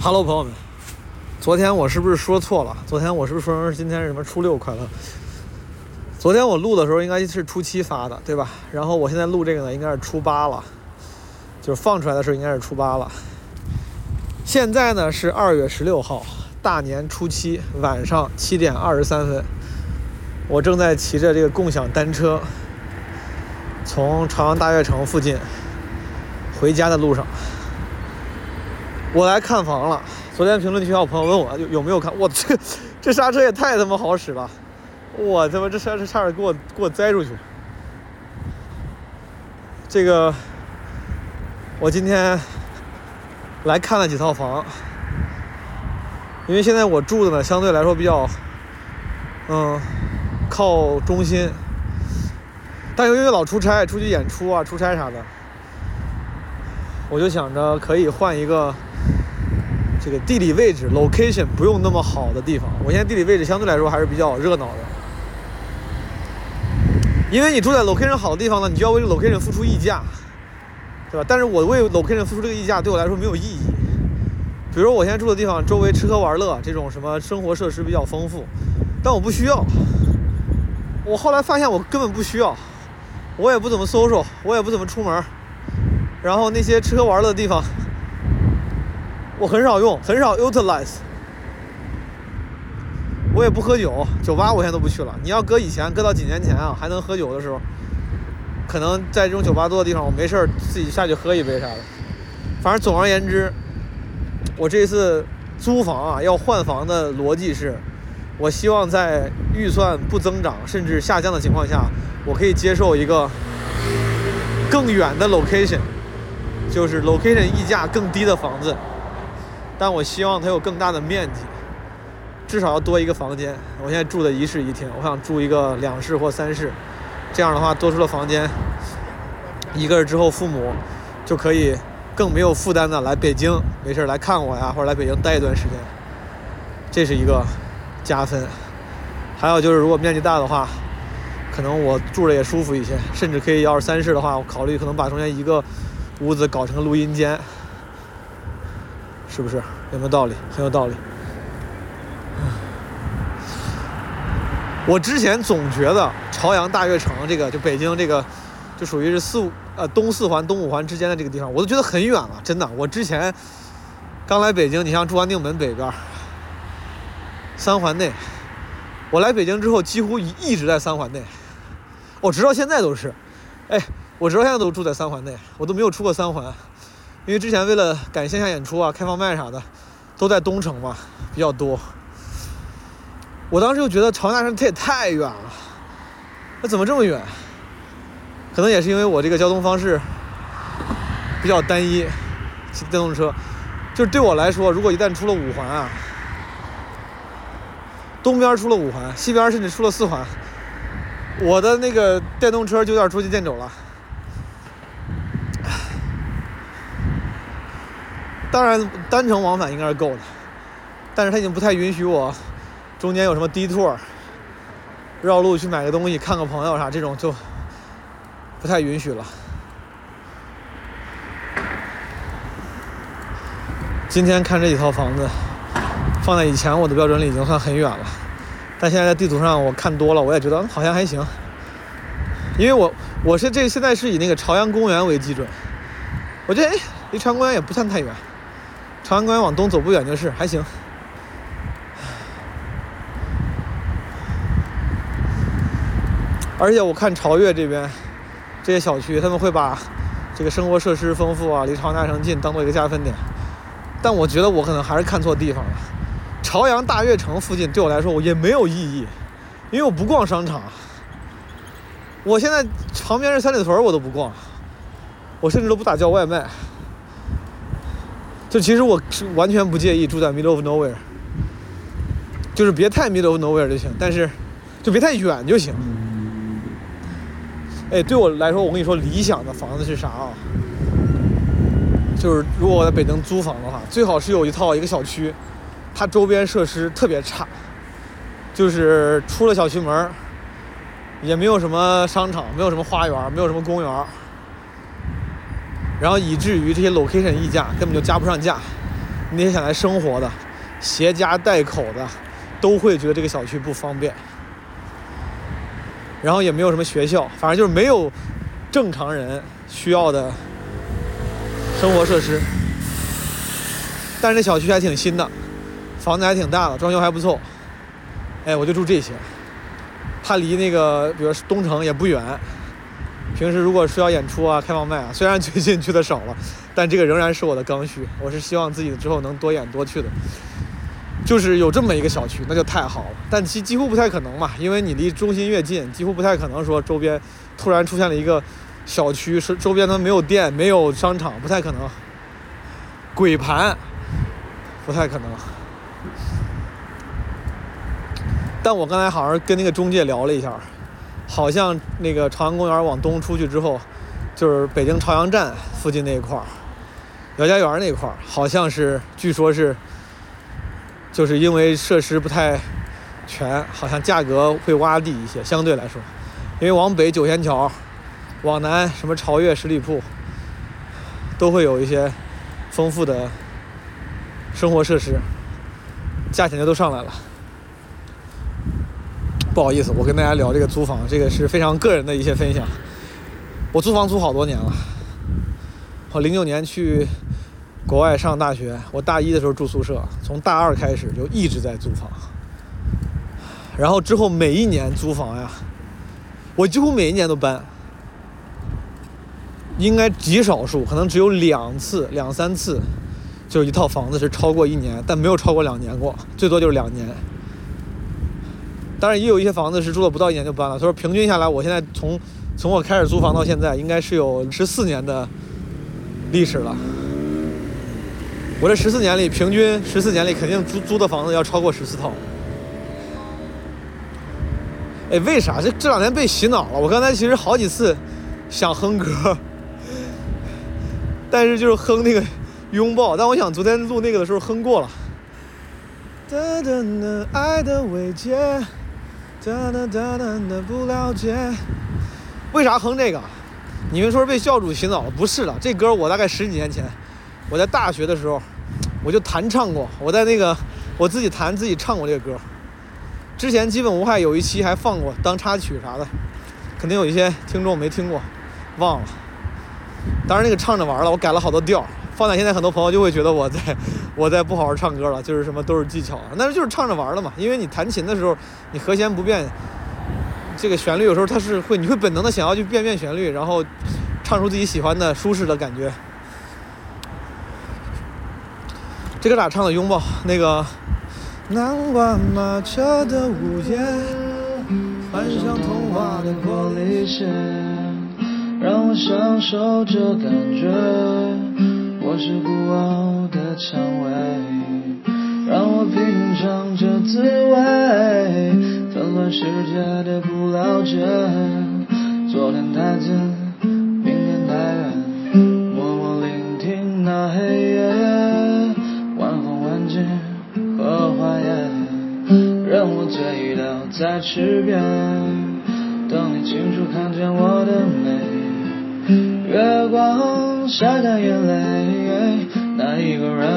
Hello，朋友们，昨天我是不是说错了？昨天我是不是说成今天是什么初六快乐？昨天我录的时候应该是初七发的，对吧？然后我现在录这个呢，应该是初八了，就是放出来的时候应该是初八了。现在呢是二月十六号，大年初七晚上七点二十三分，我正在骑着这个共享单车，从朝阳大悦城附近回家的路上。我来看房了。昨天评论区有朋友问我有有没有看，我这这刹车也太他妈好使了，我他妈这刹车差点给我给我栽出去。这个我今天来看了几套房，因为现在我住的呢相对来说比较嗯靠中心，但由于老出差，出去演出啊、出差啥的，我就想着可以换一个。这个地理位置 location 不用那么好的地方，我现在地理位置相对来说还是比较热闹的，因为你住在 location 好的地方呢，你就要为 location 付出溢价，对吧？但是我为 location 付出这个溢价对我来说没有意义。比如说我现在住的地方周围吃喝玩乐这种什么生活设施比较丰富，但我不需要。我后来发现我根本不需要，我也不怎么搜索我也不怎么出门，然后那些吃喝玩乐的地方。我很少用，很少 utilize。我也不喝酒，酒吧我现在都不去了。你要搁以前，搁到几年前啊，还能喝酒的时候，可能在这种酒吧多的地方，我没事儿自己下去喝一杯啥的。反正总而言之，我这次租房啊，要换房的逻辑是，我希望在预算不增长甚至下降的情况下，我可以接受一个更远的 location，就是 location 溢价更低的房子。但我希望它有更大的面积，至少要多一个房间。我现在住的一室一厅，我想住一个两室或三室，这样的话多出了房间，一个人之后父母就可以更没有负担的来北京，没事来看我呀，或者来北京待一段时间，这是一个加分。还有就是如果面积大的话，可能我住着也舒服一些，甚至可以要是三室的话，我考虑可能把中间一个屋子搞成录音间。是不是有没有道理？很有道理。我之前总觉得朝阳大悦城这个，就北京这个，就属于是四五呃东四环、东五环之间的这个地方，我都觉得很远了。真的，我之前刚来北京，你像中关定门北边，三环内，我来北京之后几乎一一直在三环内，我直到现在都是，哎，我直到现在都住在三环内，我都没有出过三环。因为之前为了赶线下演出啊、开放麦啥的，都在东城嘛，比较多。我当时就觉得朝阳大悦城它也太远了，那怎么这么远？可能也是因为我这个交通方式比较单一，骑电动车。就是对我来说，如果一旦出了五环啊，东边出了五环，西边甚至出了四环，我的那个电动车就有点捉襟见肘了。当然，单程往返应该是够的，但是他已经不太允许我中间有什么 detour，绕路去买个东西、看个朋友啥这种就不太允许了。今天看这几套房子，放在以前我的标准里已经算很远了，但现在在地图上我看多了，我也觉得好像还行，因为我我是这现在是以那个朝阳公园为基准，我觉得哎，离朝阳公园也不算太远。朝阳公园往东走不远就是，还行。而且我看朝悦这边这些小区，他们会把这个生活设施丰富啊，离朝阳大城近当做一个加分点。但我觉得我可能还是看错地方了。朝阳大悦城附近对我来说我也没有意义，因为我不逛商场。我现在旁边是三里屯，我都不逛，我甚至都不打叫外卖。就其实我是完全不介意住在 middle of nowhere，就是别太 middle of nowhere 就行，但是就别太远就行。哎，对我来说，我跟你说，理想的房子是啥啊？就是如果我在北京租房的话，最好是有一套一个小区，它周边设施特别差，就是出了小区门也没有什么商场，没有什么花园，没有什么公园。然后以至于这些 location 溢价根本就加不上价，那些想来生活的、携家带口的，都会觉得这个小区不方便。然后也没有什么学校，反正就是没有正常人需要的生活设施。但是这小区还挺新的，房子还挺大的，装修还不错。哎，我就住这些。它离那个，比如东城也不远。平时如果是要演出啊、开放麦啊，虽然最近去的少了，但这个仍然是我的刚需。我是希望自己之后能多演多去的。就是有这么一个小区，那就太好了。但其几乎不太可能嘛，因为你离中心越近，几乎不太可能说周边突然出现了一个小区，是周边它没有店、没有商场，不太可能。鬼盘，不太可能。但我刚才好像跟那个中介聊了一下，好像那个朝阳公园往东出去之后，就是北京朝阳站附近那一块儿，姚家园那块儿，好像是据说是，就是因为设施不太全，好像价格会洼地一些，相对来说，因为往北九仙桥，往南什么朝悦十里铺，都会有一些丰富的生活设施，价钱就都上来了。不好意思，我跟大家聊这个租房，这个是非常个人的一些分享。我租房租好多年了，我零九年去国外上大学，我大一的时候住宿舍，从大二开始就一直在租房。然后之后每一年租房呀，我几乎每一年都搬，应该极少数，可能只有两次、两三次，就一套房子是超过一年，但没有超过两年过，最多就是两年。当然也有一些房子是住了不到一年就搬了。他说平均下来，我现在从从我开始租房到现在，应该是有十四年的历史了。我这十四年里，平均十四年里肯定租租的房子要超过十四套。哎，为啥？这这两天被洗脑了。我刚才其实好几次想哼歌，但是就是哼那个拥抱。但我想昨天录那个的时候哼过了。哒哒哒，爱的慰藉。哒哒哒哒哒，不了解，为啥哼这个？你们说是被教主洗脑了？不是的，这歌我大概十几年前，我在大学的时候，我就弹唱过。我在那个我自己弹自己唱过这个歌。之前基本无害有一期还放过当插曲啥的，肯定有一些听众没听过，忘了。当然那个唱着玩了，我改了好多调。放在现在，很多朋友就会觉得我在，我在不好好唱歌了，就是什么都是技巧，那就是唱着玩的嘛。因为你弹琴的时候，你和弦不变，这个旋律有时候它是会，你会本能的想要去变变旋律，然后唱出自己喜欢的、舒适的感觉。这个咋唱的？拥抱那个。南瓜马车的午夜，幻想童话的玻璃鞋，让我享受这感觉。是孤傲的蔷薇，让我品尝这滋味。纷乱世界的不了解，昨天太近，明天太远。默默聆听那黑夜，晚风吻尽荷花叶，任我醉倒在池边，等你清楚看见我的美，月光。晒干眼泪，那一个人，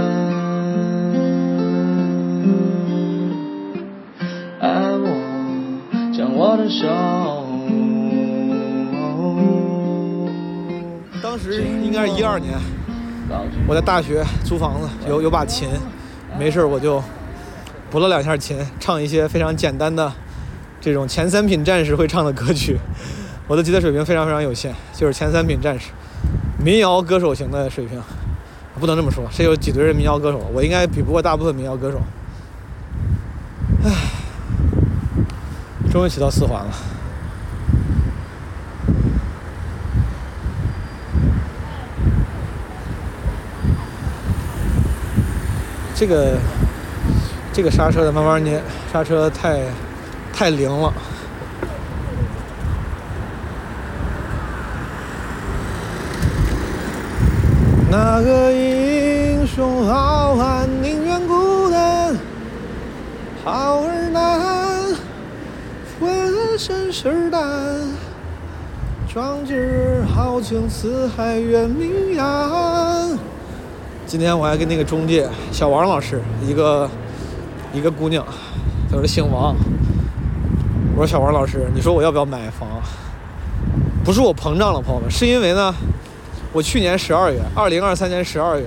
当时应该是一二年，我在大学租房子，有有把琴，没事我就拨了两下琴，唱一些非常简单的这种前三品战士会唱的歌曲。我的吉他水平非常非常有限，就是前三品战士。民谣歌手型的水平，不能这么说。谁有几堆人民谣歌手？我应该比不过大部分民谣歌手。唉，终于骑到四环了。这个这个刹车得慢慢捏，刹车太太灵了。那个英雄好汉宁愿孤单，好儿难，浑身是胆。壮志豪情四海远名扬，今天我还跟那个中介小王老师，一个一个姑娘，她说姓王。我说小王老师，你说我要不要买房？不是我膨胀了，朋友们，是因为呢，我去年十二月，二零二三年十二月，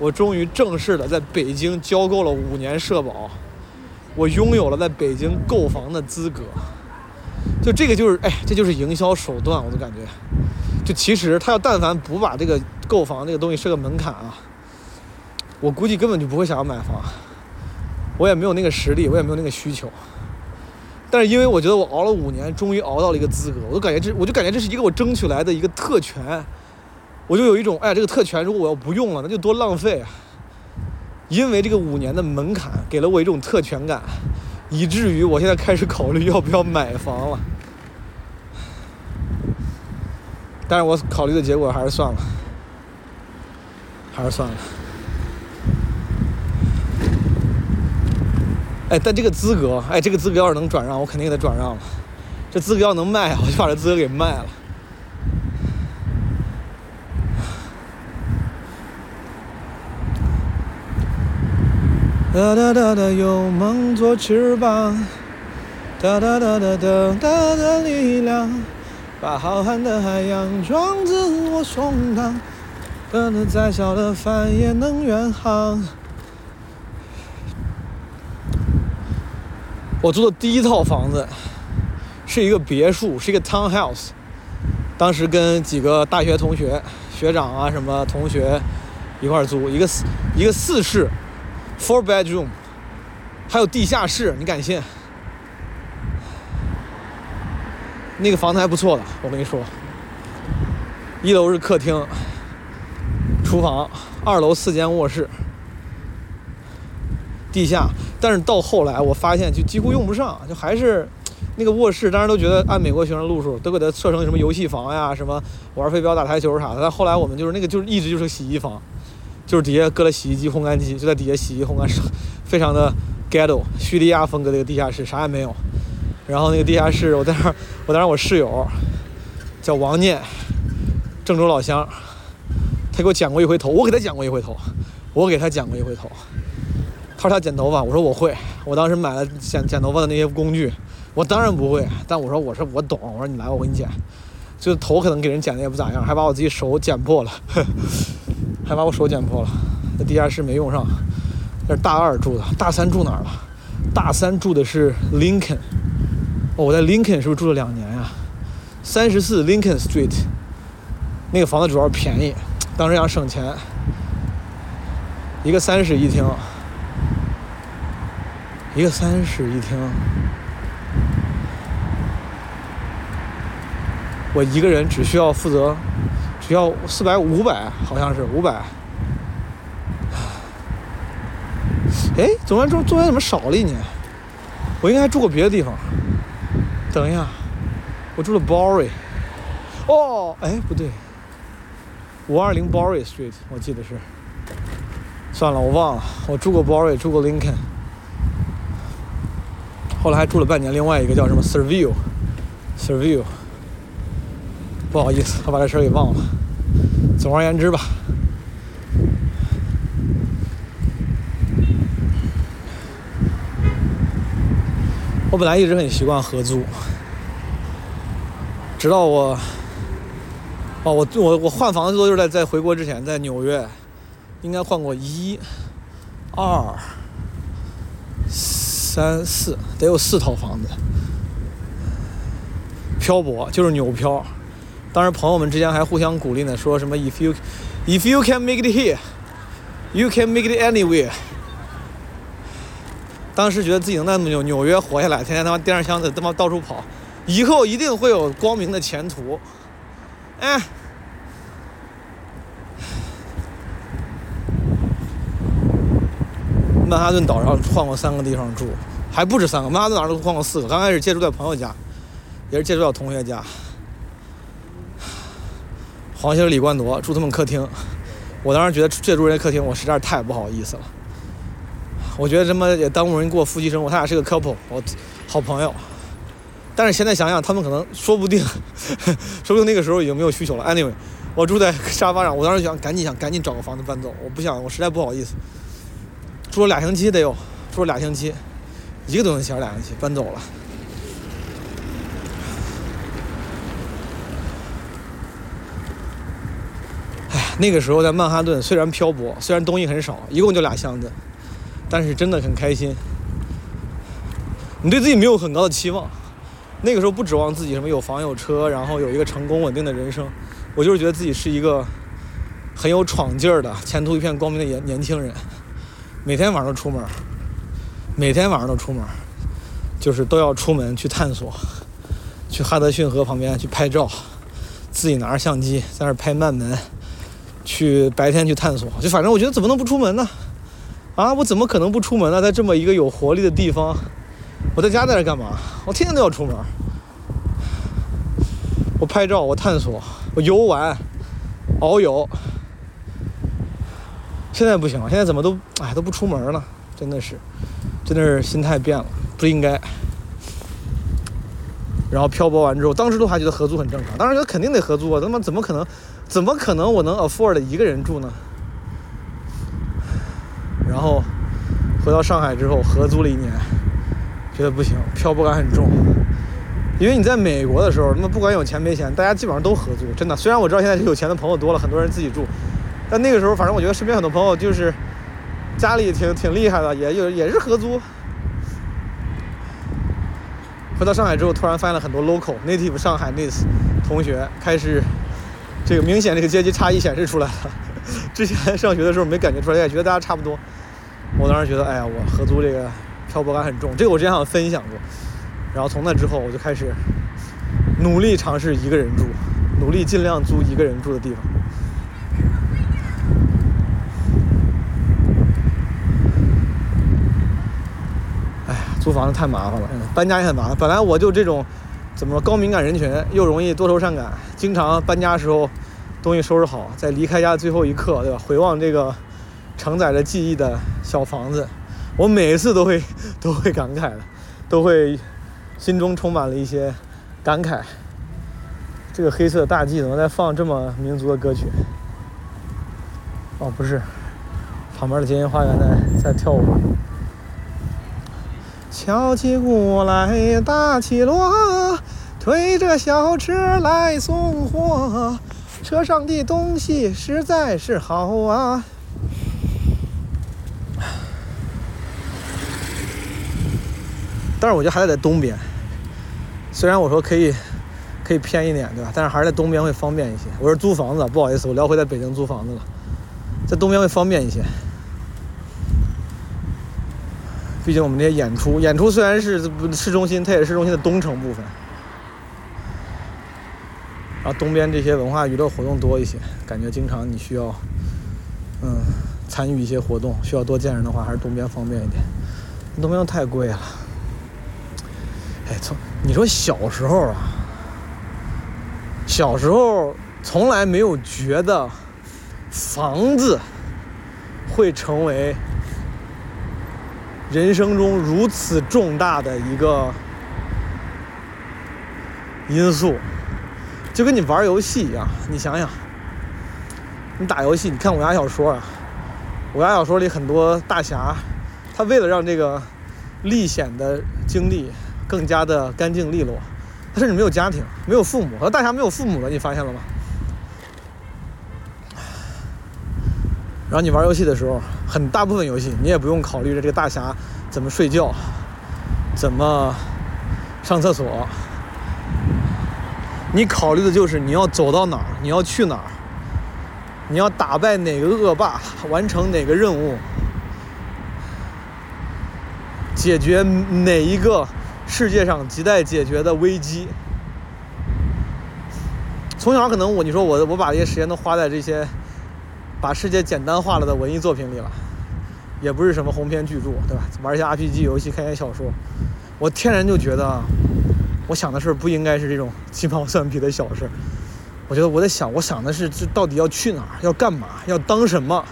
我终于正式的在北京交够了五年社保，我拥有了在北京购房的资格。就这个就是，哎，这就是营销手段，我都感觉。就其实他要但凡不把这个购房这个东西设个门槛啊。我估计根本就不会想要买房，我也没有那个实力，我也没有那个需求。但是因为我觉得我熬了五年，终于熬到了一个资格，我都感觉这，我就感觉这是一个我争取来的一个特权，我就有一种，哎，这个特权如果我要不用了，那就多浪费啊！因为这个五年的门槛给了我一种特权感，以至于我现在开始考虑要不要买房了。但是我考虑的结果还是算了，还是算了。哎，但这个资格，哎，这个资格要是能转让，我肯定给他转让了。这资格要能卖，我就把这资格给卖了。哒哒哒哒，有梦做翅膀，哒哒哒哒哒哒的力量，把浩瀚的海洋装进我胸膛，可能再小的帆也能远航。我租的第一套房子是一个别墅，是一个 townhouse。当时跟几个大学同学、学长啊什么同学一块租，一个四一个四室，four bedroom，还有地下室，你敢信？那个房子还不错的，我跟你说。一楼是客厅、厨房，二楼四间卧室。地下，但是到后来我发现就几乎用不上，就还是那个卧室，当时都觉得按美国学生路数都给它设成什么游戏房呀，什么玩飞镖、打台球啥的。但后来我们就是那个就是一直就是洗衣房，就是底下搁了洗衣机、烘干机，就在底下洗衣烘干，非常的 ghetto，叙利亚风格的一个地下室，啥也没有。然后那个地下室，我在那儿，我当时我室友叫王念，郑州老乡，他给我剪过一回头，我给他剪过一回头，我给他剪过一回头。他说他剪头发，我说我会。我当时买了剪剪头发的那些工具，我当然不会。但我说我说我懂。我说你来，我给你剪。就头可能给人剪的也不咋样，还把我自己手剪破了，还把我手剪破了。那地下室没用上，那是大二住的，大三住哪儿了？大三住的是 Lincoln。哦，我在 Lincoln 是不是住了两年呀？三十四 Lincoln Street，那个房子主要便宜，当时想省钱，一个三室一厅。一个三室一厅，我一个人只需要负责，要四百五百，好像是五百。哎，中间中中间怎么少了一年？我应该还住过别的地方。等一下，我住了 Bory。哦，哎，不对，五二零 Bory Street，我记得是。算了，我忘了，我住过 Bory，住过 Lincoln。后来还住了半年，另外一个叫什么 Survey，Survey，不好意思，我把这事儿给忘了。总而言之吧，我本来一直很习惯合租，直到我，哦，我我我换房子都是在在回国之前，在纽约，应该换过一、二。三四得有四套房子，漂泊就是纽漂。当时朋友们之间还互相鼓励呢，说什么 “if you if you can make it here, you can make it anywhere”。当时觉得自己能在纽纽约活下来，天天他妈掂着箱子他妈到处跑，以后一定会有光明的前途。哎。曼哈顿岛上换过三个地方住，还不止三个。曼哈顿岛上都换过四个。刚开始借住在朋友家，也是借住在同学家。黄兴、李冠铎住他们客厅，我当时觉得借住人家客厅，我实在是太不好意思了。我觉得他妈也耽误人过夫妻生活。他俩是个 couple，我好朋友。但是现在想想，他们可能说不定，说不定那个时候已经没有需求了。Anyway，我住在沙发上，我当时想赶紧想赶紧找个房子搬走，我不想，我实在不好意思。住了俩星期得有，住了俩星期，一个多星期还是俩星期，搬走了。那个时候在曼哈顿，虽然漂泊，虽然东西很少，一共就俩箱子，但是真的很开心。你对自己没有很高的期望，那个时候不指望自己什么有房有车，然后有一个成功稳定的人生。我就是觉得自己是一个很有闯劲儿的、前途一片光明的年年轻人。每天晚上都出门，每天晚上都出门，就是都要出门去探索，去哈德逊河旁边去拍照，自己拿着相机在那儿拍慢门，去白天去探索。就反正我觉得怎么能不出门呢？啊，我怎么可能不出门呢？在这么一个有活力的地方，我在家在这干嘛？我天天都要出门，我拍照，我探索，我游玩，遨游。现在不行了，现在怎么都哎都不出门了，真的是，真的是心态变了，不应该。然后漂泊完之后，当时都还觉得合租很正常，当时觉得肯定得合租啊，他妈怎么可能，怎么可能我能 afford 一个人住呢？然后回到上海之后，合租了一年，觉得不行，漂泊感很重。因为你在美国的时候，那么不管有钱没钱，大家基本上都合租，真的。虽然我知道现在有钱的朋友多了，很多人自己住。但那个时候，反正我觉得身边很多朋友就是家里挺挺厉害的，也有也是合租。回到上海之后，突然发现了很多 local native 上海 n i s 同学，开始这个明显这个阶级差异显示出来了。之前上学的时候没感觉出来，也觉得大家差不多。我当时觉得，哎呀，我合租这个漂泊感很重，这个我之前好像分享过。然后从那之后，我就开始努力尝试一个人住，努力尽量租一个人住的地方。哎呀租房子太麻烦了，搬家也很麻烦。本来我就这种，怎么说高敏感人群，又容易多愁善感，经常搬家时候东西收拾好，在离开家最后一刻，对吧？回望这个承载着记忆的小房子，我每一次都会 都会感慨的，都会心中充满了一些感慨。这个黑色大 G 怎么在放这么民族的歌曲？哦，不是，旁边的金银花园在在跳舞。敲起鼓来打起锣，推着小车来送货，车上的东西实在是好啊。但是我觉得还是在东边，虽然我说可以可以偏一点，对吧？但是还是在东边会方便一些。我是租房子，不好意思，我聊回在北京租房子了，在东边会方便一些。毕竟我们这些演出，演出虽然是市中心，它也是市中心的东城部分。然后东边这些文化娱乐活动多一些，感觉经常你需要，嗯，参与一些活动，需要多见人的话，还是东边方便一点。东边太贵了。哎，从你说小时候啊，小时候从来没有觉得房子会成为。人生中如此重大的一个因素，就跟你玩游戏一样。你想想，你打游戏，你看武侠小说啊，武侠小说里很多大侠，他为了让这个历险的经历更加的干净利落，他甚至没有家庭，没有父母。和大侠没有父母的，你发现了吗？然后你玩游戏的时候，很大部分游戏你也不用考虑着这个大侠怎么睡觉，怎么上厕所，你考虑的就是你要走到哪儿，你要去哪儿，你要打败哪个恶霸，完成哪个任务，解决哪一个世界上亟待解决的危机。从小可能我你说我我把这些时间都花在这些。把世界简单化了的文艺作品里了，也不是什么鸿篇巨著，对吧？玩一些 RPG 游戏，看一些小说，我天然就觉得，我想的事不应该是这种鸡毛蒜皮的小事。我觉得我在想，我想的是这到底要去哪儿，要干嘛，要当什么？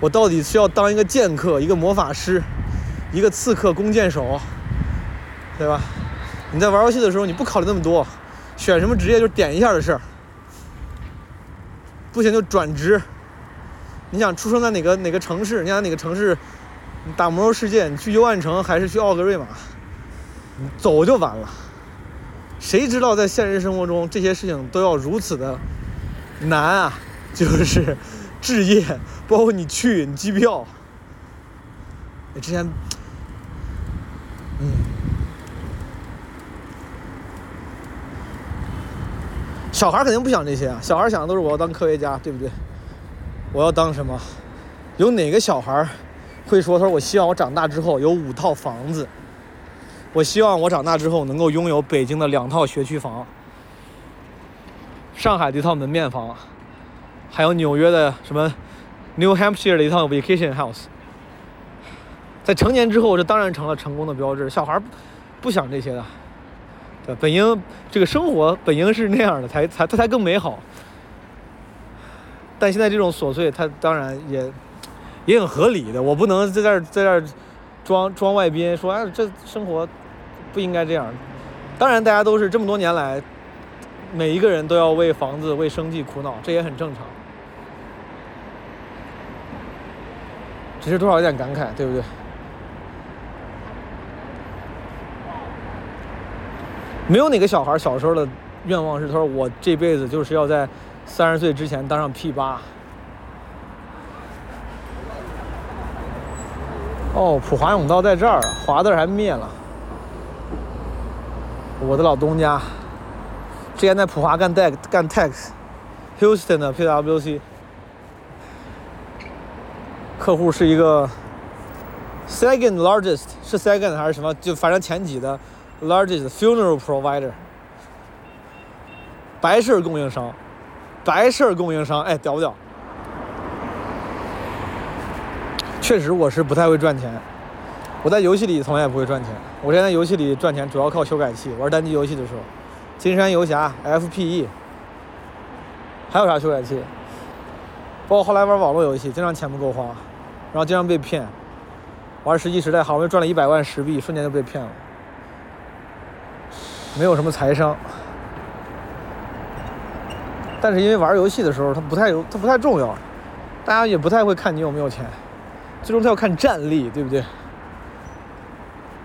我到底是要当一个剑客，一个魔法师，一个刺客，弓箭手，对吧？你在玩游戏的时候，你不考虑那么多，选什么职业就点一下的事儿。不行就转职。你想出生在哪个哪个城市？你想哪个城市打魔兽世界？你去幽暗城还是去奥格瑞玛？走就完了。谁知道在现实生活中这些事情都要如此的难啊？就是置业，包括你去你机票。你之前，嗯，小孩肯定不想这些啊。小孩想的都是我要当科学家，对不对？我要当什么？有哪个小孩会说他说我希望我长大之后有五套房子？我希望我长大之后能够拥有北京的两套学区房，上海的一套门面房，还有纽约的什么 New Hampshire 的一套 vacation house。在成年之后，这当然成了成功的标志。小孩不想这些的，对，本应这个生活本应是那样的，才才他才更美好。但现在这种琐碎，他当然也也很合理的。我不能在这儿在这儿装装外宾，说哎这生活。不应该这样。当然，大家都是这么多年来，每一个人都要为房子、为生计苦恼，这也很正常。只是多少有点感慨，对不对？没有哪个小孩小时候的愿望是他说我这辈子就是要在三十岁之前当上 P 八。哦，普华永道在这儿，华字还灭了。我的老东家，之前在普华干 tax 干 tax，Houston 的 PWC，客户是一个 second largest 是 second 还是什么？就反正前几的 largest funeral provider，白事供应商，白事儿供应商，哎，屌不屌？确实我是不太会赚钱。我在游戏里从来也不会赚钱。我现在游戏里赚钱主要靠修改器。玩单机游戏的时候，金山游侠、FPE，还有啥修改器？包括后来玩网络游戏，经常钱不够花，然后经常被骗。玩世纪时代，好不容易赚了一百万石币，瞬间就被骗了。没有什么财商，但是因为玩游戏的时候，它不太有，它不太重要，大家也不太会看你有没有钱，最终他要看战力，对不对？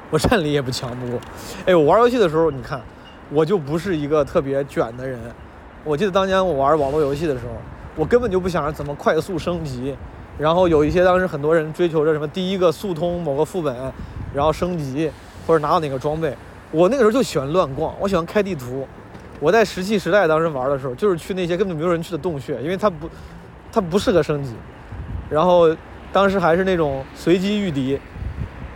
我战力也不强，不过，哎，我玩游戏的时候，你看，我就不是一个特别卷的人。我记得当年我玩网络游戏的时候，我根本就不想着怎么快速升级。然后有一些当时很多人追求着什么第一个速通某个副本，然后升级或者拿到哪个装备。我那个时候就喜欢乱逛，我喜欢开地图。我在石器时代当时玩的时候，就是去那些根本没有人去的洞穴，因为它不，它不适合升级。然后当时还是那种随机遇敌。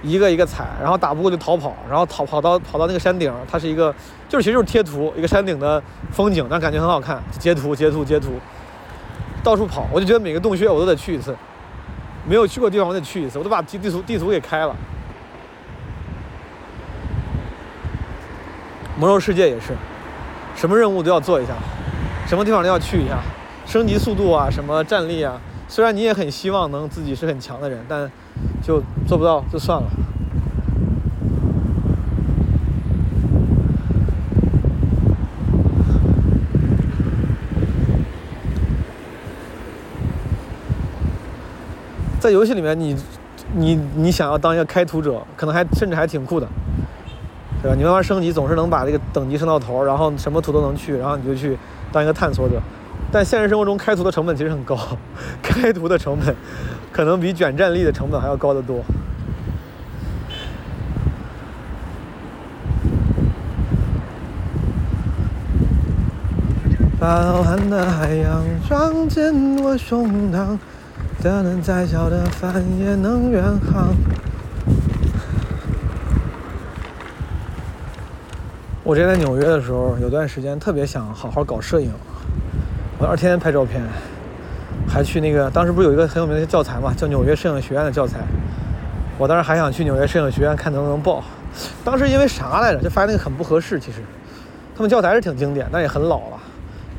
一个一个踩，然后打不过就逃跑，然后逃跑到跑到那个山顶，它是一个，就是其实就是贴图，一个山顶的风景，但感觉很好看，截图截图截图，到处跑，我就觉得每个洞穴我都得去一次，没有去过地方我得去一次，我都把地地图地图给开了。魔兽世界也是，什么任务都要做一下，什么地方都要去一下，升级速度啊，什么战力啊，虽然你也很希望能自己是很强的人，但。就做不到就算了。在游戏里面，你你你想要当一个开图者，可能还甚至还挺酷的，对吧？你慢慢升级，总是能把这个等级升到头，然后什么图都能去，然后你就去当一个探索者。但现实生活中，开图的成本其实很高，开图的成本。可能比卷战力的成本还要高得多。把浩瀚的海洋装进我胸膛，可能再小的帆也能远航。我之前在纽约的时候，有段时间特别想好好搞摄影，我当时天天拍照片。还去那个，当时不是有一个很有名的教材嘛，叫纽约摄影学院的教材。我当时还想去纽约摄影学院看能不能报。当时因为啥来着？就发现那个很不合适。其实，他们教材是挺经典，但也很老了。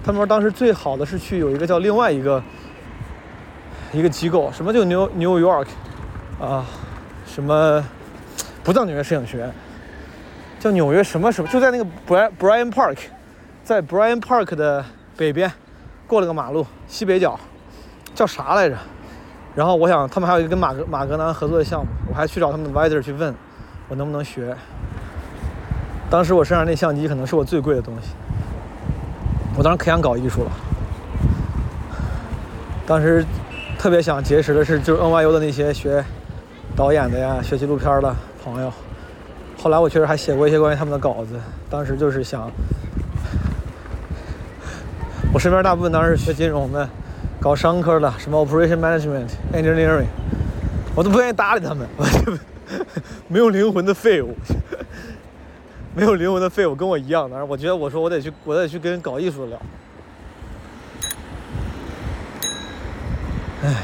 他们说当时最好的是去有一个叫另外一个一个机构，什么就 New New York 啊，什么不叫纽约摄影学院，叫纽约什么什么，就在那个 Brian Brian Park，在 Brian Park 的北边。过了个马路，西北角，叫啥来着？然后我想他们还有一个跟马格马格南合作的项目，我还去找他们的 advisor 去问我能不能学。当时我身上那相机可能是我最贵的东西，我当时可想搞艺术了。当时特别想结识的是就是 NYU 的那些学导演的呀、学纪录片的朋友。后来我确实还写过一些关于他们的稿子，当时就是想，我身边大部分当时学金融的。搞商科的，什么 operation management engineering，我都不愿意搭理他们，没有灵魂的废物，没有灵魂的废物，跟我一样当时。我觉得，我说我得去，我得去跟搞艺术的聊。哎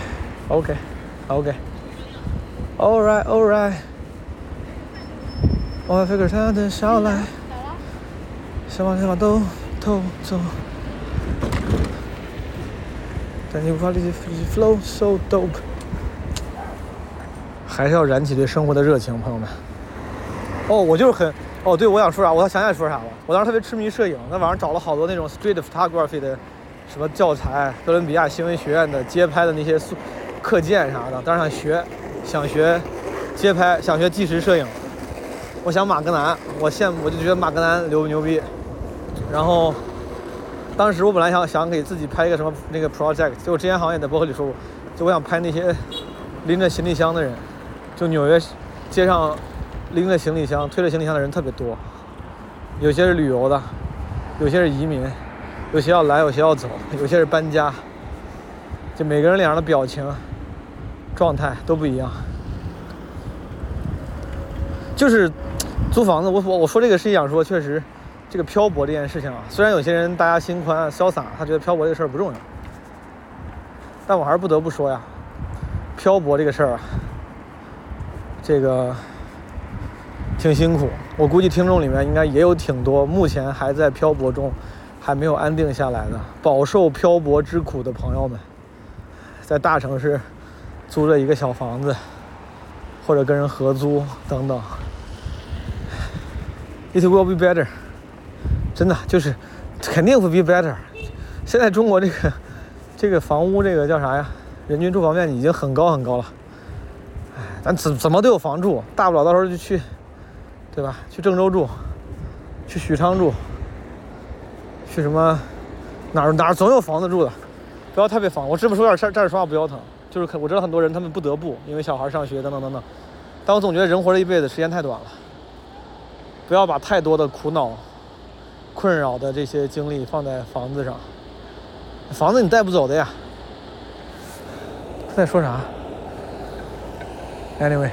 ，OK，OK，All right，All right，我 figure 他的笑来，想把想把都偷走。但你无法理解 flow so dope，还是要燃起对生活的热情，朋友们。哦，我就是很，哦，对，我想说啥，我想想起来说啥了。我当时特别痴迷摄影，在网上找了好多那种 street photography 的什么教材，哥伦比亚新闻学院的街拍的那些课件啥的。当时想学，想学街拍，想学纪实摄影。我想马格南，我羡慕，我就觉得马格南牛不牛逼。然后。当时我本来想想给自己拍一个什么那个 project，就之前好像也在博客里说过，就我想拍那些拎着行李箱的人，就纽约街上拎着行李箱、推着行李箱的人特别多，有些是旅游的，有些是移民，有些要来，有些要走，有些是搬家，就每个人脸上的表情、状态都不一样。就是租房子，我我我说这个是想说，确实。这个漂泊这件事情啊，虽然有些人大家心宽啊潇洒，他觉得漂泊这个事儿不重要，但我还是不得不说呀，漂泊这个事儿啊，这个挺辛苦。我估计听众里面应该也有挺多目前还在漂泊中，还没有安定下来的，饱受漂泊之苦的朋友们，在大城市租了一个小房子，或者跟人合租等等。It will be better. 真的就是，肯定会 be better。现在中国这个这个房屋这个叫啥呀？人均住房面积已经很高很高了。哎，咱怎怎么都有房住，大不了到时候就去，对吧？去郑州住，去许昌住，去什么哪儿哪儿总有房子住的。不要太被房，我这么说有点站站着说话不腰疼。就是我知道很多人他们不得不因为小孩上学等等等等，但我总觉得人活这一辈子时间太短了，不要把太多的苦恼。困扰的这些精力放在房子上，房子你带不走的呀。他在说啥？Anyway，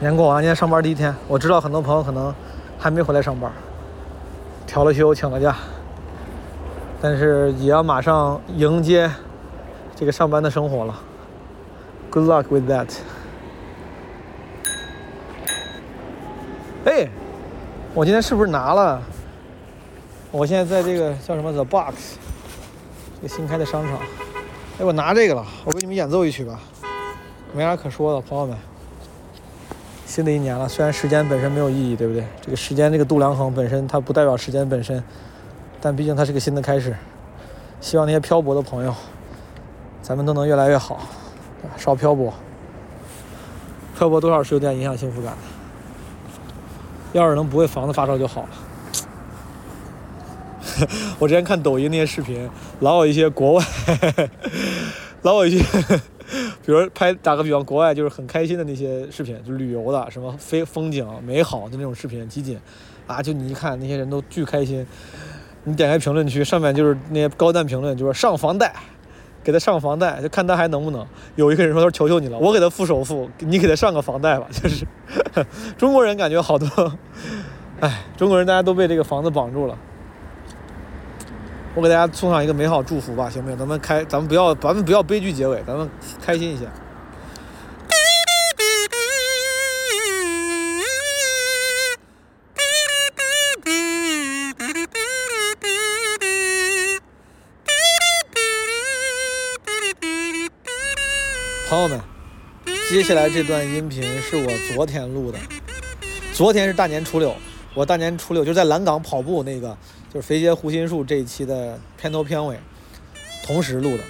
年过完，今天上班第一天，我知道很多朋友可能还没回来上班，调了休，请了假，但是也要马上迎接这个上班的生活了。Good luck with that. 哎，我今天是不是拿了？我现在在这个叫什么 The Box，这个新开的商场。哎，我拿这个了，我给你们演奏一曲吧。没啥可说的，朋友们。新的一年了，虽然时间本身没有意义，对不对？这个时间这个度量衡本身它不代表时间本身，但毕竟它是个新的开始。希望那些漂泊的朋友，咱们都能越来越好，少漂泊。漂泊多少是有点影响幸福感的。要是能不为房子发烧就好了。我之前看抖音那些视频，老有一些国外，老有一些，比如拍打个比方，国外就是很开心的那些视频，就旅游的，什么非风景美好的那种视频集锦，啊，就你一看那些人都巨开心。你点开评论区，上面就是那些高赞评论，就是上房贷。给他上房贷，就看他还能不能。有一个人说：“他说求求你了，我给他付首付，你给他上个房贷吧。”就是 中国人感觉好多，哎，中国人大家都被这个房子绑住了。我给大家送上一个美好祝福吧，行不行？咱们开，咱们不要，咱们不要悲剧结尾，咱们开心一下。朋友们，接下来这段音频是我昨天录的。昨天是大年初六，我大年初六就在蓝港跑步那个，就是肥街胡心树这一期的片头片尾，同时录的。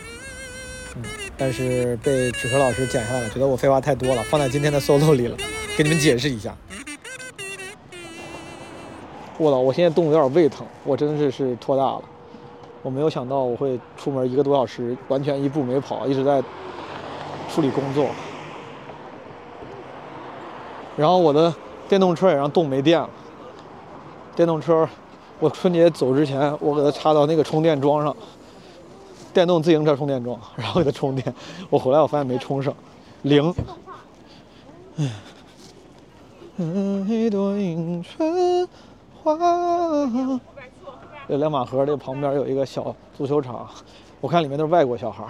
嗯，但是被纸壳老师剪下来了，觉得我废话太多了，放在今天的 solo 里了，给你们解释一下。我操！我现在冻得有点胃疼，我真的是是拖大了。我没有想到我会出门一个多小时，完全一步没跑，一直在处理工作。然后我的电动车也让冻没电了。电动车，我春节走之前，我给它插到那个充电桩上，电动自行车充电桩，然后给它充电。我回来我发现没充上，零。唉，一朵迎春。花，这两马河这旁边有一个小足球场，我看里面都是外国小孩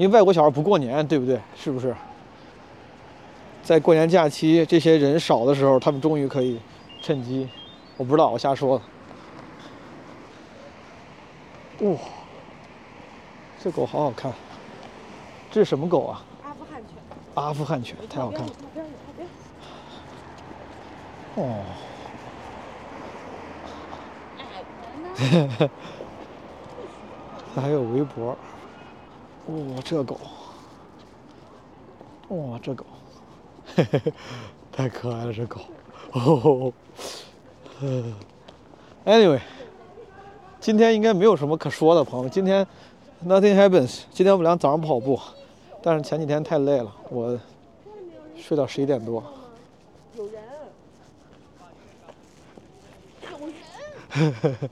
因为外国小孩不过年，对不对？是不是？在过年假期这些人少的时候，他们终于可以趁机，我不知道，我瞎说的。哇，这狗好好看，这是什么狗啊？阿富汗犬。阿富汗犬，太好看了。哦。它 还有围脖。哇，这狗！哇，这狗！嘿嘿嘿，太可爱了，这狗！哦，嗯，Anyway，今天应该没有什么可说的，朋友们。今天 Nothing happens。今天我们俩早上跑步，但是前几天太累了，我睡到十一点多。有人。有人。呵呵呵。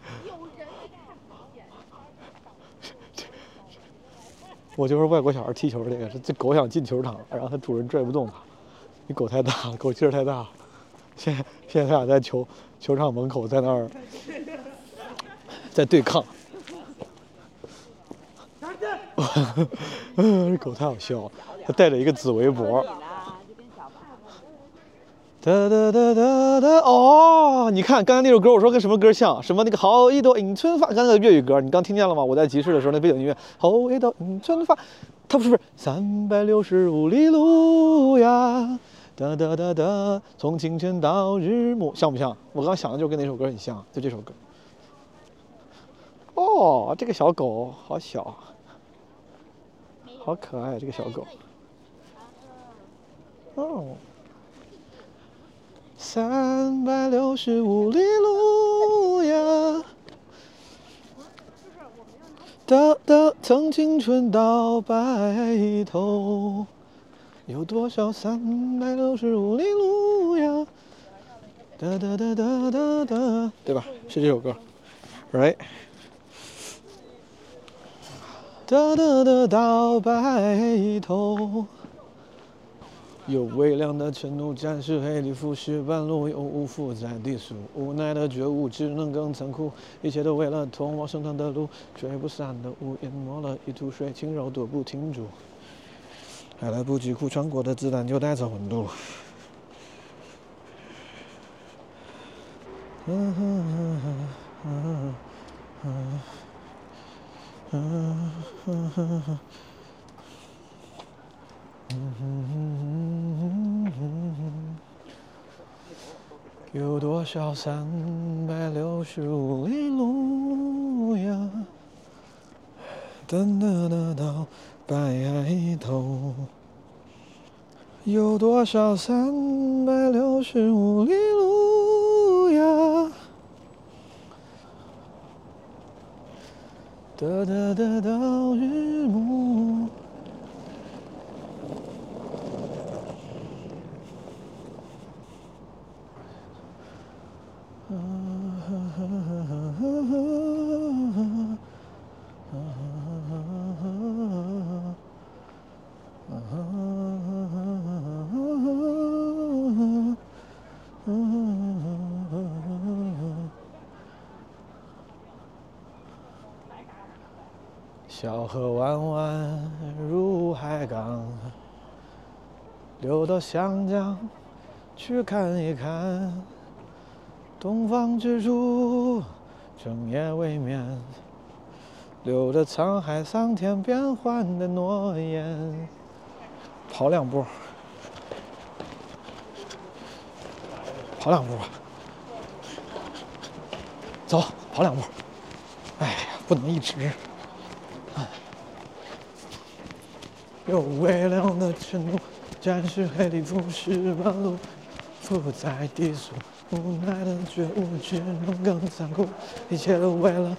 我就是外国小孩踢球这个，这这狗想进球场，然后它主人拽不动它，你狗太大了，狗劲儿太大了。现在现在他俩在球球场门口在那儿在对抗。这 狗太好笑了，它带着一个紫围脖。哒哒哒哒哒哦，你看刚才那首歌，我说跟什么歌像？什么那个好一朵迎春花，刚才那个粤语歌，你刚听见了吗？我在集市的时候，那背景音乐好一朵迎春花，它不是不是三百六十五里路呀，哒哒哒哒，从清晨到日暮，像不像？我刚想的就跟那首歌很像，就这首歌。哦，这个小狗好小，好可爱，这个小狗。哦。三百六十五里路呀，哒哒，从青春到白头，有多少三百六十五里路呀？哒哒哒哒哒哒，对吧？是这首歌，right？哒哒哒到白头。有微凉的晨雾，沾湿黑里腐蚀半路，又匍匐在低速，无奈的觉悟，只能更残酷。一切都为了通往圣堂的路，吹不散的雾淹没了一吐水，轻柔踱步停住，还来不及哭，穿过的子弹就带走温度。嗯哼哼哼哼哼哼哼哼。有多少三百六十五里路呀？等等等到白头。有多少三百六十五里路呀？得得得到日暮。小河弯弯入海港，流到湘江去看一看。东方之珠，整夜未眠，留着沧海桑田变幻的诺言。跑两步，跑两步吧。走，跑两步。哎呀，不能一直。有微凉的晨露，暂时黑里不是半路，伏在低速，无奈的觉悟只能更残酷，一切都为了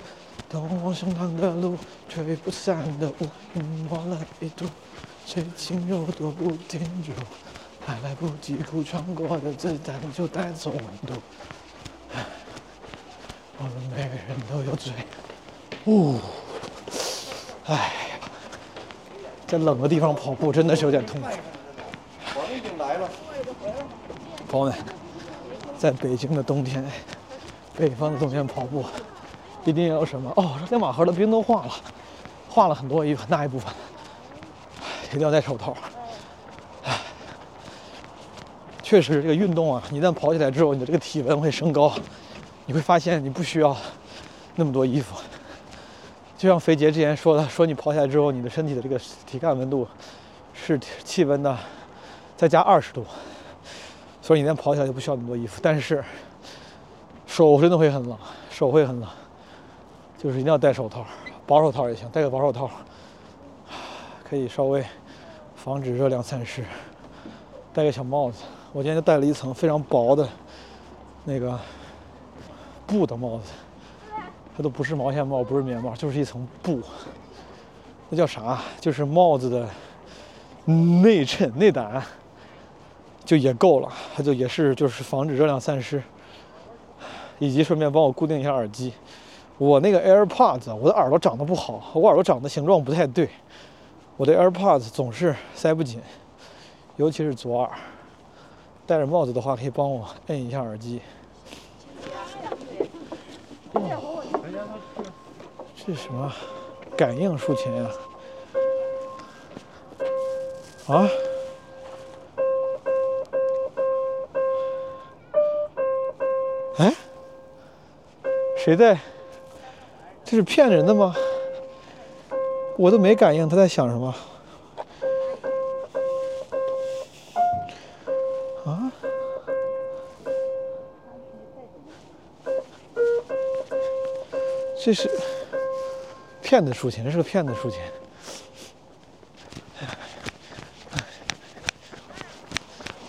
通往升堂的路，吹不散的雾，淹没了一度，谁轻柔躲不停住，还来不及哭，穿过的子弹就带走。温度。我们每个人都有罪。呜、唉，在冷的地方跑步真的是有点痛苦。朋友们，在北京的冬天，北方的冬天跑步，一定要有什么？哦，这两马河的冰都化了，化了很多一很大一部分，一定要戴手套。唉，确实，这个运动啊，一旦跑起来之后，你的这个体温会升高，你会发现你不需要那么多衣服。就像肥杰之前说的，说你跑起来之后，你的身体的这个体感温度是气温的再加二十度，所以你一旦跑起来就不需要那么多衣服。但是手真的会很冷，手会很冷，就是一定要戴手套，薄手套也行，戴个薄手套可以稍微防止热量散失。戴个小帽子，我今天就戴了一层非常薄的那个布的帽子。它都不是毛线帽，不是棉帽，就是一层布。那叫啥？就是帽子的内衬、内胆，就也够了。它就也是就是防止热量散失，以及顺便帮我固定一下耳机。我那个 AirPods，我的耳朵长得不好，我耳朵长得形状不太对，我的 AirPods 总是塞不紧，尤其是左耳。戴着帽子的话，可以帮我摁一下耳机。这是什么？感应竖琴啊？啊？哎？谁在？这是骗人的吗？我都没感应，他在想什么？啊？这是骗子竖琴，这是个骗子竖琴。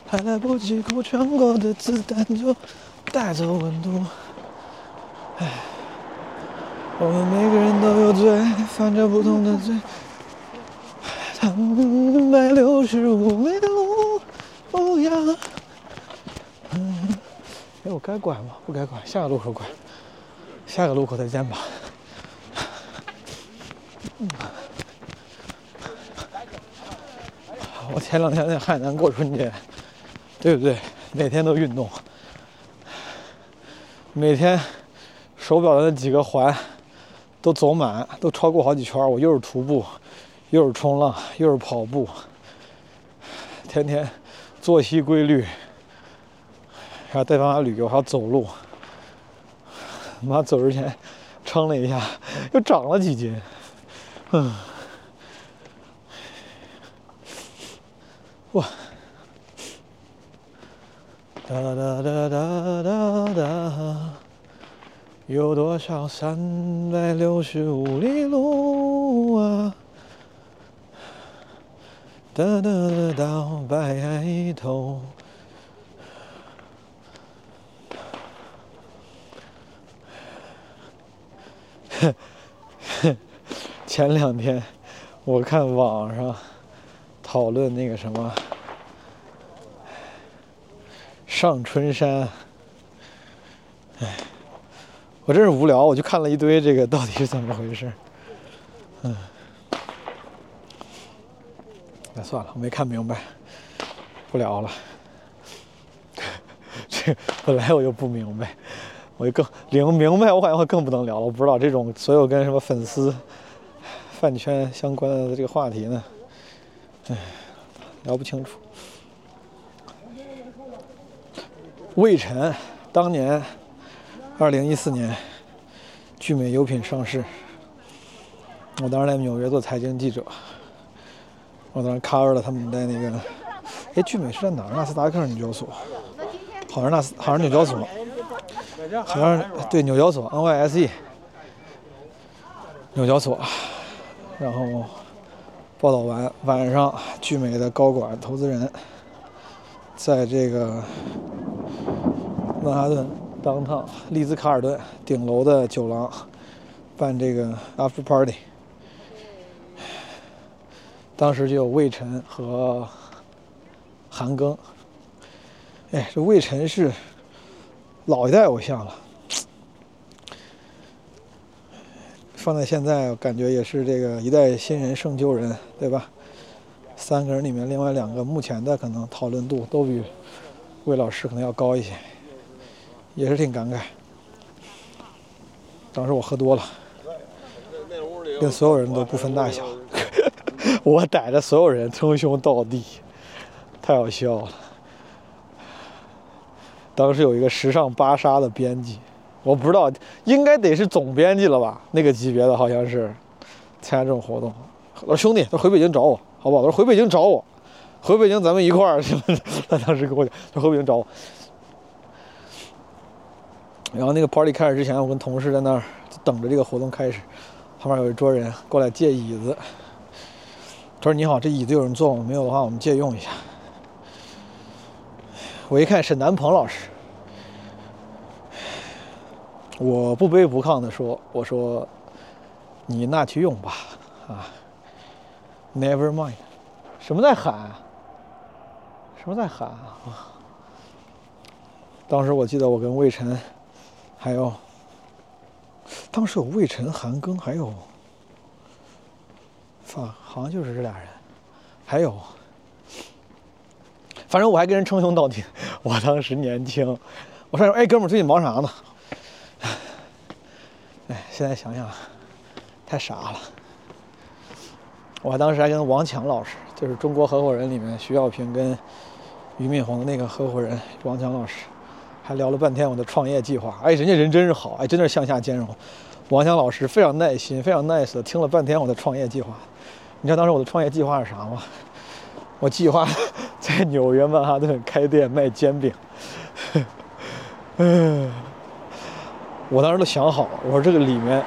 还来不及哭，穿过的子弹就带走温度。唉，我们每个人都有罪，犯着不同的罪。三百六十五里路，不要。嗯，哎，我该拐吗？不该拐，下个路口拐。下个路口再见吧。我前两天在海南过春节，对不对？每天都运动，每天手表的那几个环都走满，都超过好几圈。我又是徒步，又是冲浪，又是跑步，天天作息规律，还要带爸妈旅游，还要走路。妈走之前称了一下，又长了几斤。嗯，哇！哒哒哒哒哒哒，有多少三百六十五里路啊？哒哒哒到白头。前两天我看网上讨论那个什么上春山，哎，我真是无聊，我就看了一堆这个到底是怎么回事。嗯，那算了，我没看明白，不聊了。这本来我就不明白。我就更明明白，我感觉会更不能聊了。我不知道这种所有跟什么粉丝、饭圈相关的这个话题呢，唉，聊不清楚。魏晨当年二零一四年聚美优品上市，我当时在纽约做财经记者，我当时 cover 了他们在那个，哎，聚美是在哪儿？纳斯达克纽交所，好像纳斯，好像纽交所。好像对纽交所 NYSE 纽交所，然后报道完晚上，聚美的高管投资人在这个曼哈顿当趟丽兹卡尔顿顶楼的酒廊办这个 after party，当时就有魏晨和韩庚。哎，这魏晨是老一代偶像了，放在现在，感觉也是这个一代新人胜旧人，对吧？三个人里面，另外两个目前的可能讨论度都比魏老师可能要高一些，也是挺感慨。当时我喝多了，跟所有人都不分大小，我逮着所有人称兄道弟，太好笑了。当时有一个时尚芭莎的编辑，我不知道，应该得是总编辑了吧？那个级别的好像是参加这种活动。我说兄弟，他回北京找我，好不好？他说回北京找我，回北京咱们一块儿去。他当时跟我讲，他回北京找我。然后那个 party 开始之前，我跟同事在那儿等着这个活动开始，旁边有一桌人过来借椅子。他说：“你好，这椅子有人坐吗？没有的话，我们借用一下。”我一看沈南鹏老师，我不卑不亢的说：“我说，你那去用吧，啊，Never mind。”什么在喊？什么在喊啊？当时我记得我跟魏晨，还有，当时有魏晨、韩庚，还有，放好像就是这俩人，还有。反正我还跟人称兄道弟，我当时年轻，我说：“哎，哥们儿，最近忙啥呢？”哎，现在想想，太傻了。我当时还跟王强老师，就是中国合伙人里面徐小平跟俞敏洪的那个合伙人王强老师，还聊了半天我的创业计划。哎，人家人真是好，哎，真的是向下兼容。王强老师非常耐心，非常 nice 的听了半天我的创业计划。你知道当时我的创业计划是啥吗？我计划 在纽约曼哈顿开店卖煎饼。嗯，我当时都想好了，我说这个里面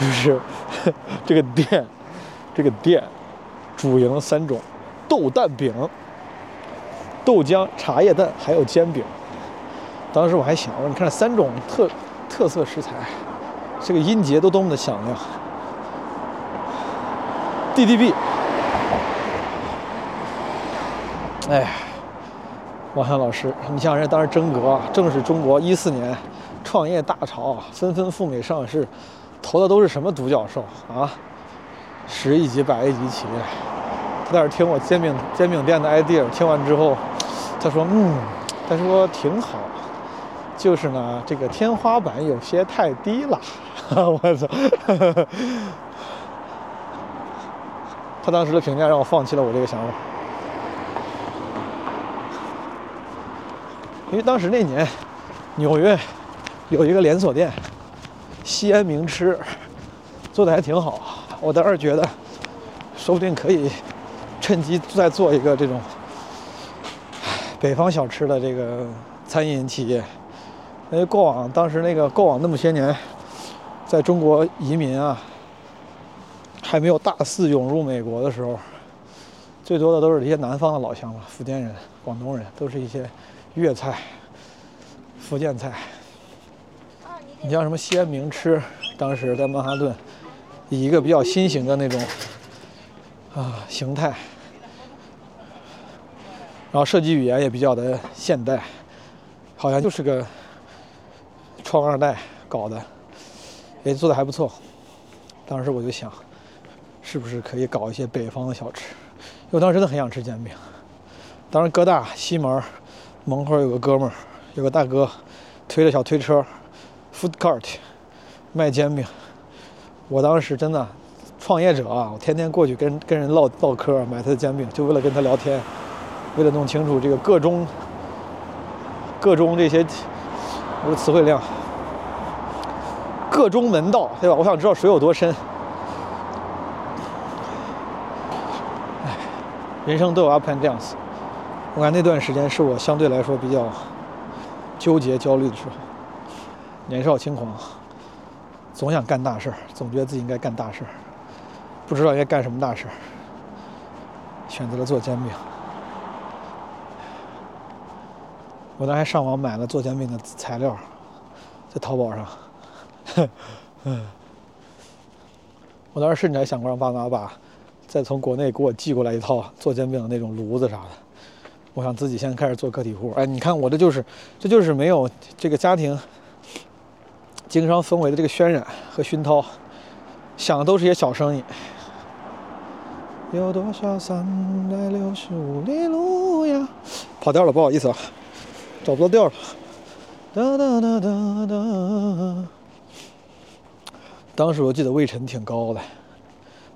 就是 这个店，这个店主营三种豆蛋饼、豆浆、茶叶蛋，还有煎饼。当时我还想，我说你看这三种特特色食材，这个音节都多么的响亮。DDB。哎，王翔老师，你想想，当时真格正是中国一四年创业大潮，纷纷赴美上市，投的都是什么独角兽啊？十亿级、百亿级企业。他在这听我煎饼煎饼店的 idea，听完之后，他说：“嗯，他说挺好，就是呢，这个天花板有些太低了。”我操！他当时的评价让我放弃了我这个想法。因为当时那年，纽约有一个连锁店，西安名吃，做的还挺好。我当时觉得，说不定可以趁机再做一个这种北方小吃的这个餐饮企业。因为过往当时那个过往那么些年，在中国移民啊，还没有大肆涌入美国的时候，最多的都是一些南方的老乡嘛，福建人、广东人，都是一些。粤菜、福建菜，你像什么西安名吃，当时在曼哈顿，以一个比较新型的那种啊形态，然后设计语言也比较的现代，好像就是个创二代搞的，也做的还不错。当时我就想，是不是可以搞一些北方的小吃？我当时真的很想吃煎饼。当时哥大西门。门口有个哥们儿，有个大哥，推着小推车，food cart，卖煎饼。我当时真的，创业者啊，我天天过去跟跟人唠唠嗑，买他的煎饼，就为了跟他聊天，为了弄清楚这个个中、个中这些我的词汇量，个中门道，对吧？我想知道水有多深。哎，人生都有 up and downs。我感觉那段时间是我相对来说比较纠结、焦虑的时候，年少轻狂，总想干大事儿，总觉得自己应该干大事儿，不知道应该干什么大事儿，选择了做煎饼。我当时还上网买了做煎饼的材料，在淘宝上。嗯，我当时甚至还想过让爸妈把再从国内给我寄过来一套做煎饼的那种炉子啥的。我想自己先开始做个体户。哎，你看我这就是，这就是没有这个家庭经商氛围的这个渲染和熏陶，想的都是些小生意。有多少三百六十五里路呀？跑调了，不好意思啊。找不到调了。哒哒哒哒哒。当时我记得魏晨挺高的，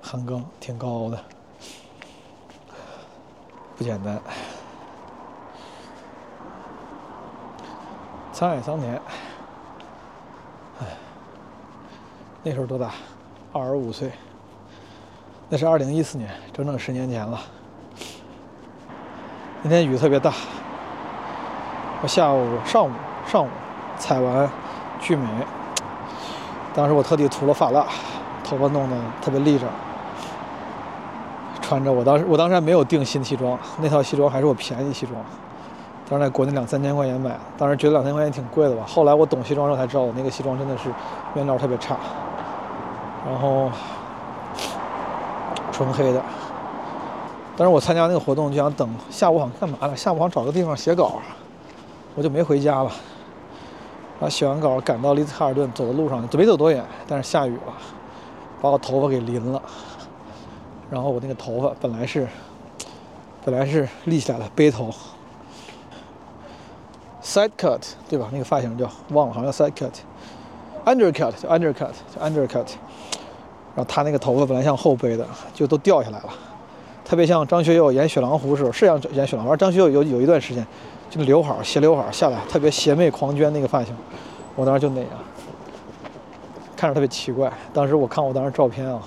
韩庚挺高的，不简单。沧海桑田，唉，那时候多大？二十五岁。那是二零一四年，整整十年前了。那天雨特别大。我下午、上午、上午采完聚美，当时我特地涂了发蜡，头发弄得特别立着，穿着我当时我当时还没有订新西装，那套西装还是我便宜西装，当时在国内两三千块钱买的，当时觉得两千块钱挺贵的吧。后来我懂西装之后才知道，我那个西装真的是面料特别差，然后纯黑的。当时我参加那个活动就想等下午好像干嘛呢？下午好像找个地方写稿。我就没回家了，然后写完稿赶到丽兹卡尔顿，走的路上没走多远，但是下雨了，把我头发给淋了。然后我那个头发本来是本来是立起来的背头，side cut 对吧？那个发型叫忘了，好像叫 side cut，undercut 叫 undercut 叫 undercut。然后他那个头发本来像后背的，就都掉下来了，特别像张学友演《雪狼湖》时候，是像演《雪狼湖》。张学友有有一段时间。就刘海斜刘海下来，特别邪魅狂狷那个发型，我当时就那样，看着特别奇怪。当时我看我当时照片啊，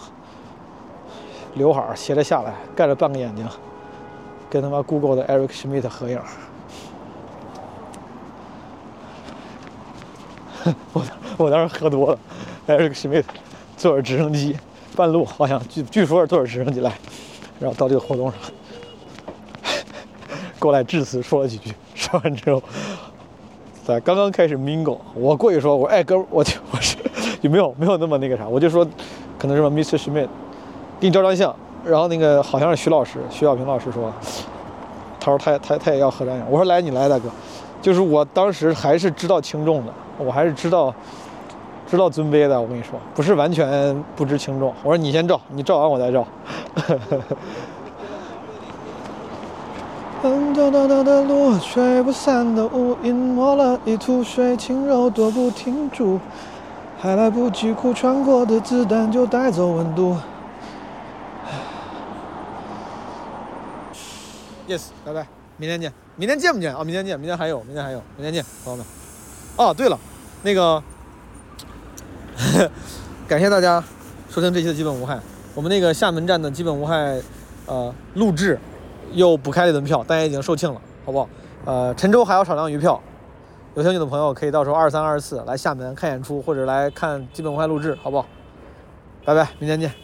刘海斜着下来，盖着半个眼睛，跟他妈 Google 的 Eric Schmidt 合影。我我当时喝多了，Eric Schmidt 坐着直升机，半路好像据据说是坐着直升机来，然后到这个活动上。过来致辞说了几句，说完之后，在刚刚开始 mingle，我过去说，我哎哥，我就我是有没有没有那么那个啥，我就说，可能是么 Mr. Schmidt，给你照张相，然后那个好像是徐老师，徐小平老师说，他说他他他也要合张影，我说来你来大哥，就是我当时还是知道轻重的，我还是知道知道尊卑的，我跟你说，不是完全不知轻重，我说你先照，你照完我再照。哒哒哒的路，吹不散的雾，隐没了一吐水，轻柔躲不停住，还来不及哭，穿过的子弹就带走温度。Yes，拜拜，明天见。明天见不见啊？明天见，明天还有，明天还有，明天见，朋友们。哦，对了，那个，感谢大家收听这期的基本无害。我们那个厦门站的基本无害，呃，录制。又补开了一轮票，但也已经售罄了，好不好？呃，陈州还有少量余票，有兴趣的朋友可以到时候二三二四来厦门看演出，或者来看基本文化录制，好不好？拜拜，明天见。